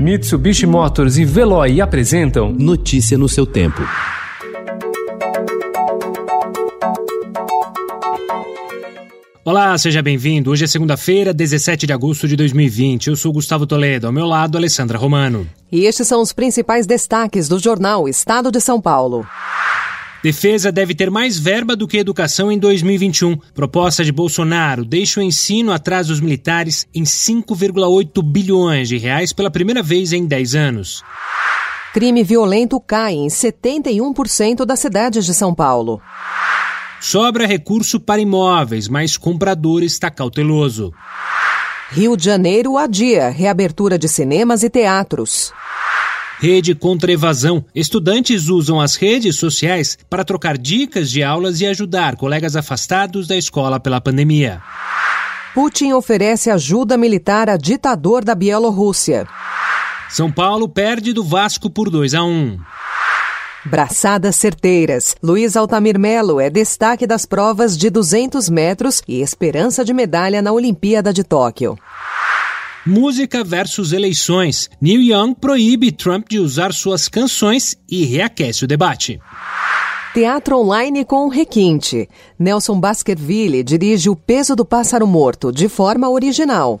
Mitsubishi Motors e Veloy apresentam Notícia no seu tempo. Olá, seja bem-vindo. Hoje é segunda-feira, 17 de agosto de 2020. Eu sou Gustavo Toledo, ao meu lado, Alessandra Romano. E estes são os principais destaques do jornal Estado de São Paulo. Defesa deve ter mais verba do que educação em 2021. Proposta de Bolsonaro deixa o ensino atrás dos militares em 5,8 bilhões de reais pela primeira vez em 10 anos. Crime violento cai em 71% das cidades de São Paulo. Sobra recurso para imóveis, mas comprador está cauteloso. Rio de Janeiro adia reabertura de cinemas e teatros. Rede contra evasão. Estudantes usam as redes sociais para trocar dicas de aulas e ajudar colegas afastados da escola pela pandemia. Putin oferece ajuda militar a ditador da Bielorrússia. São Paulo perde do Vasco por 2 a 1. Braçadas certeiras. Luiz Altamir Melo é destaque das provas de 200 metros e esperança de medalha na Olimpíada de Tóquio. Música versus eleições. Neil Young proíbe Trump de usar suas canções e reaquece o debate. Teatro online com requinte. Nelson Baskerville dirige O Peso do Pássaro Morto de forma original.